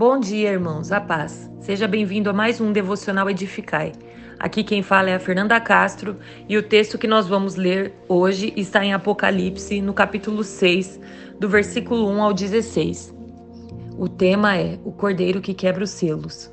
Bom dia, irmãos, a paz. Seja bem-vindo a mais um Devocional Edificai. Aqui quem fala é a Fernanda Castro e o texto que nós vamos ler hoje está em Apocalipse, no capítulo 6, do versículo 1 ao 16. O tema é O Cordeiro que quebra os selos.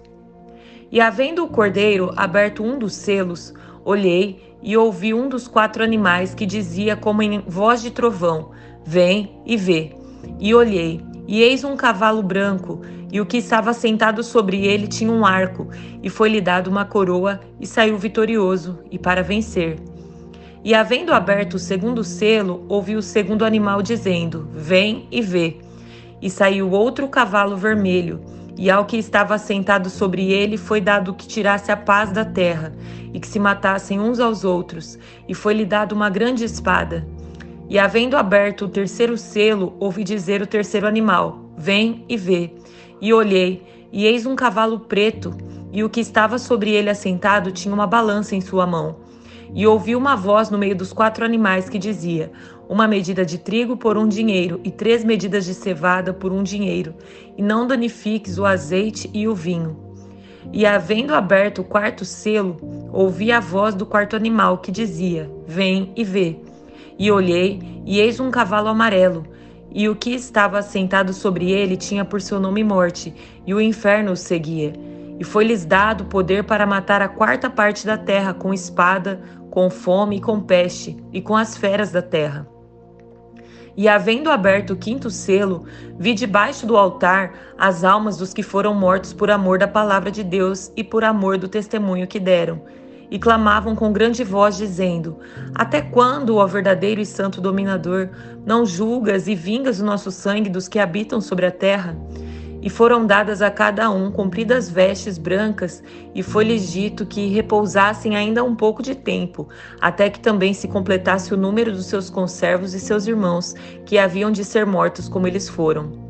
E havendo o cordeiro aberto um dos selos, olhei e ouvi um dos quatro animais que dizia como em voz de trovão: Vem e vê. E olhei, e eis um cavalo branco, e o que estava sentado sobre ele tinha um arco, e foi-lhe dado uma coroa, e saiu vitorioso, e para vencer. E havendo aberto o segundo selo, ouvi o segundo animal dizendo: Vem e vê. E saiu outro cavalo vermelho, e ao que estava sentado sobre ele foi dado que tirasse a paz da terra, e que se matassem uns aos outros, e foi-lhe dado uma grande espada. E havendo aberto o terceiro selo, ouvi dizer o terceiro animal: Vem e vê. E olhei, e eis um cavalo preto, e o que estava sobre ele assentado tinha uma balança em sua mão. E ouvi uma voz no meio dos quatro animais que dizia: Uma medida de trigo por um dinheiro, e três medidas de cevada por um dinheiro, e não danifiques o azeite e o vinho. E havendo aberto o quarto selo, ouvi a voz do quarto animal que dizia: Vem e vê. E olhei, e eis um cavalo amarelo, e o que estava sentado sobre ele tinha por seu nome Morte, e o inferno o seguia. E foi-lhes dado poder para matar a quarta parte da terra com espada, com fome e com peste, e com as feras da terra. E havendo aberto o quinto selo, vi debaixo do altar as almas dos que foram mortos por amor da palavra de Deus e por amor do testemunho que deram e clamavam com grande voz, dizendo: Até quando, ó verdadeiro e santo dominador, não julgas e vingas o nosso sangue dos que habitam sobre a terra? E foram dadas a cada um compridas vestes brancas, e foi-lhes dito que repousassem ainda um pouco de tempo, até que também se completasse o número dos seus conservos e seus irmãos, que haviam de ser mortos como eles foram.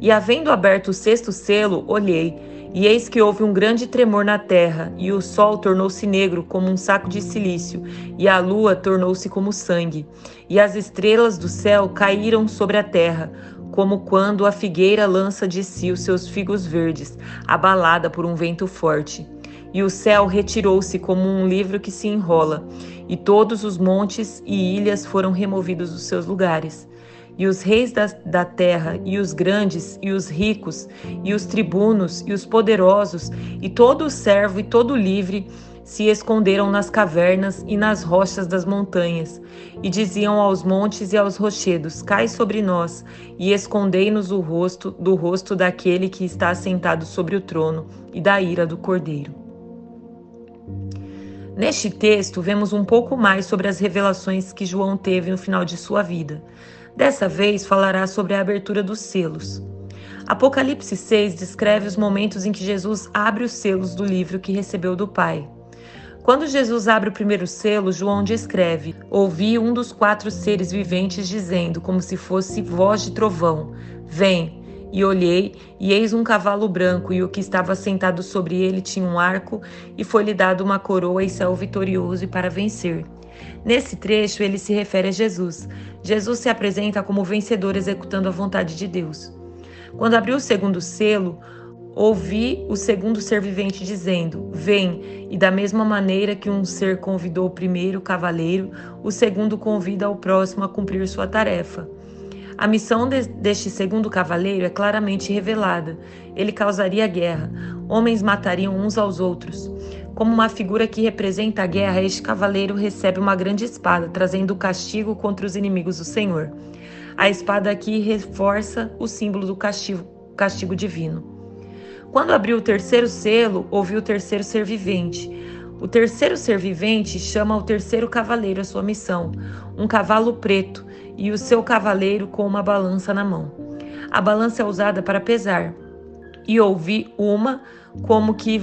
E havendo aberto o sexto selo, olhei, e eis que houve um grande tremor na terra, e o sol tornou-se negro como um saco de silício, e a lua tornou-se como sangue, e as estrelas do céu caíram sobre a terra, como quando a figueira lança de si os seus figos verdes, abalada por um vento forte. E o céu retirou-se como um livro que se enrola, e todos os montes e ilhas foram removidos dos seus lugares e os reis da, da, terra, e os grandes, e os ricos, e os tribunos, e os poderosos, e todo o servo e todo o livre, se esconderam nas cavernas e nas rochas das montanhas, e diziam aos montes e aos rochedos: Cai sobre nós, e escondei-nos o rosto do rosto daquele que está sentado sobre o trono e da ira do Cordeiro. Neste texto, vemos um pouco mais sobre as revelações que João teve no final de sua vida. Dessa vez falará sobre a abertura dos selos. Apocalipse 6 descreve os momentos em que Jesus abre os selos do livro que recebeu do Pai. Quando Jesus abre o primeiro selo, João descreve: Ouvi um dos quatro seres viventes dizendo, como se fosse voz de trovão: Vem. E olhei, e eis um cavalo branco, e o que estava sentado sobre ele tinha um arco, e foi-lhe dado uma coroa e céu vitorioso e para vencer. Nesse trecho, ele se refere a Jesus. Jesus se apresenta como vencedor executando a vontade de Deus. Quando abriu o segundo selo, ouvi o segundo ser vivente dizendo: Vem, e da mesma maneira que um ser convidou o primeiro cavaleiro, o segundo convida o próximo a cumprir sua tarefa. A missão de, deste segundo cavaleiro é claramente revelada. Ele causaria guerra. Homens matariam uns aos outros. Como uma figura que representa a guerra, este cavaleiro recebe uma grande espada, trazendo o castigo contra os inimigos do Senhor. A espada aqui reforça o símbolo do castigo, castigo divino. Quando abriu o terceiro selo, ouviu o terceiro ser vivente. O terceiro ser vivente chama o terceiro cavaleiro a sua missão, um cavalo preto, e o seu cavaleiro com uma balança na mão. A balança é usada para pesar. E ouvi uma como que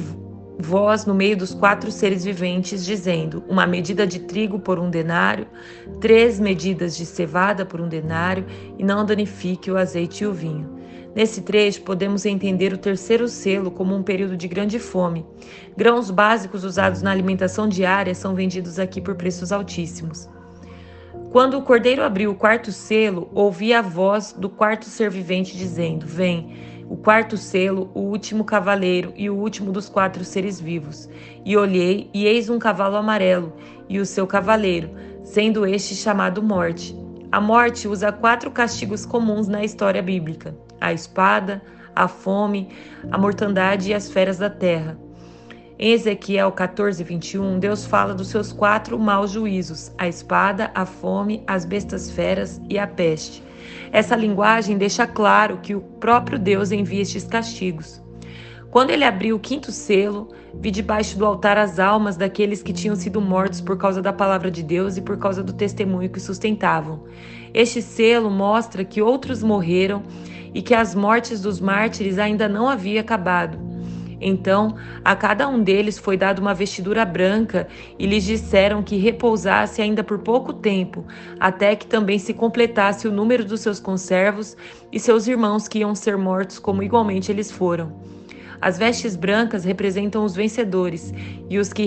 voz no meio dos quatro seres viventes, dizendo: Uma medida de trigo por um denário, três medidas de cevada por um denário, e não danifique o azeite e o vinho. Nesse trecho, podemos entender o terceiro selo como um período de grande fome. Grãos básicos usados na alimentação diária são vendidos aqui por preços altíssimos. Quando o cordeiro abriu o quarto selo, ouvi a voz do quarto ser vivente dizendo: Vem. O quarto selo, o último cavaleiro e o último dos quatro seres vivos. E olhei, e eis um cavalo amarelo, e o seu cavaleiro, sendo este chamado Morte. A morte usa quatro castigos comuns na história bíblica: a espada, a fome, a mortandade e as feras da terra. Em Ezequiel 14, 21, Deus fala dos seus quatro maus juízos: a espada, a fome, as bestas feras e a peste. Essa linguagem deixa claro que o próprio Deus envia estes castigos. Quando ele abriu o quinto selo, vi debaixo do altar as almas daqueles que tinham sido mortos por causa da palavra de Deus e por causa do testemunho que sustentavam. Este selo mostra que outros morreram e que as mortes dos mártires ainda não haviam acabado. Então, a cada um deles foi dada uma vestidura branca e lhes disseram que repousasse ainda por pouco tempo, até que também se completasse o número dos seus conservos e seus irmãos que iam ser mortos como igualmente eles foram. As vestes brancas representam os vencedores e os que,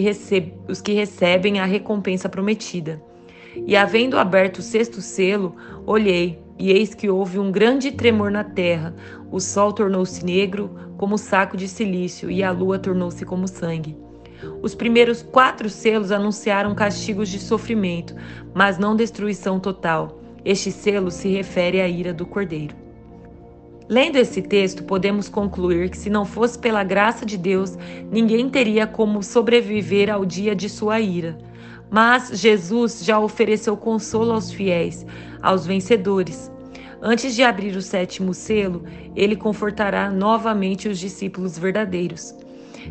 os que recebem a recompensa prometida. E havendo aberto o sexto selo, olhei, e eis que houve um grande tremor na terra. O sol tornou-se negro como saco de silício, e a lua tornou-se como sangue. Os primeiros quatro selos anunciaram castigos de sofrimento, mas não destruição total. Este selo se refere à ira do cordeiro. Lendo esse texto, podemos concluir que, se não fosse pela graça de Deus, ninguém teria como sobreviver ao dia de sua ira. Mas Jesus já ofereceu consolo aos fiéis, aos vencedores. Antes de abrir o sétimo selo, ele confortará novamente os discípulos verdadeiros.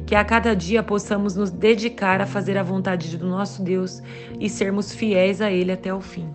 Que a cada dia possamos nos dedicar a fazer a vontade do nosso Deus e sermos fiéis a Ele até o fim.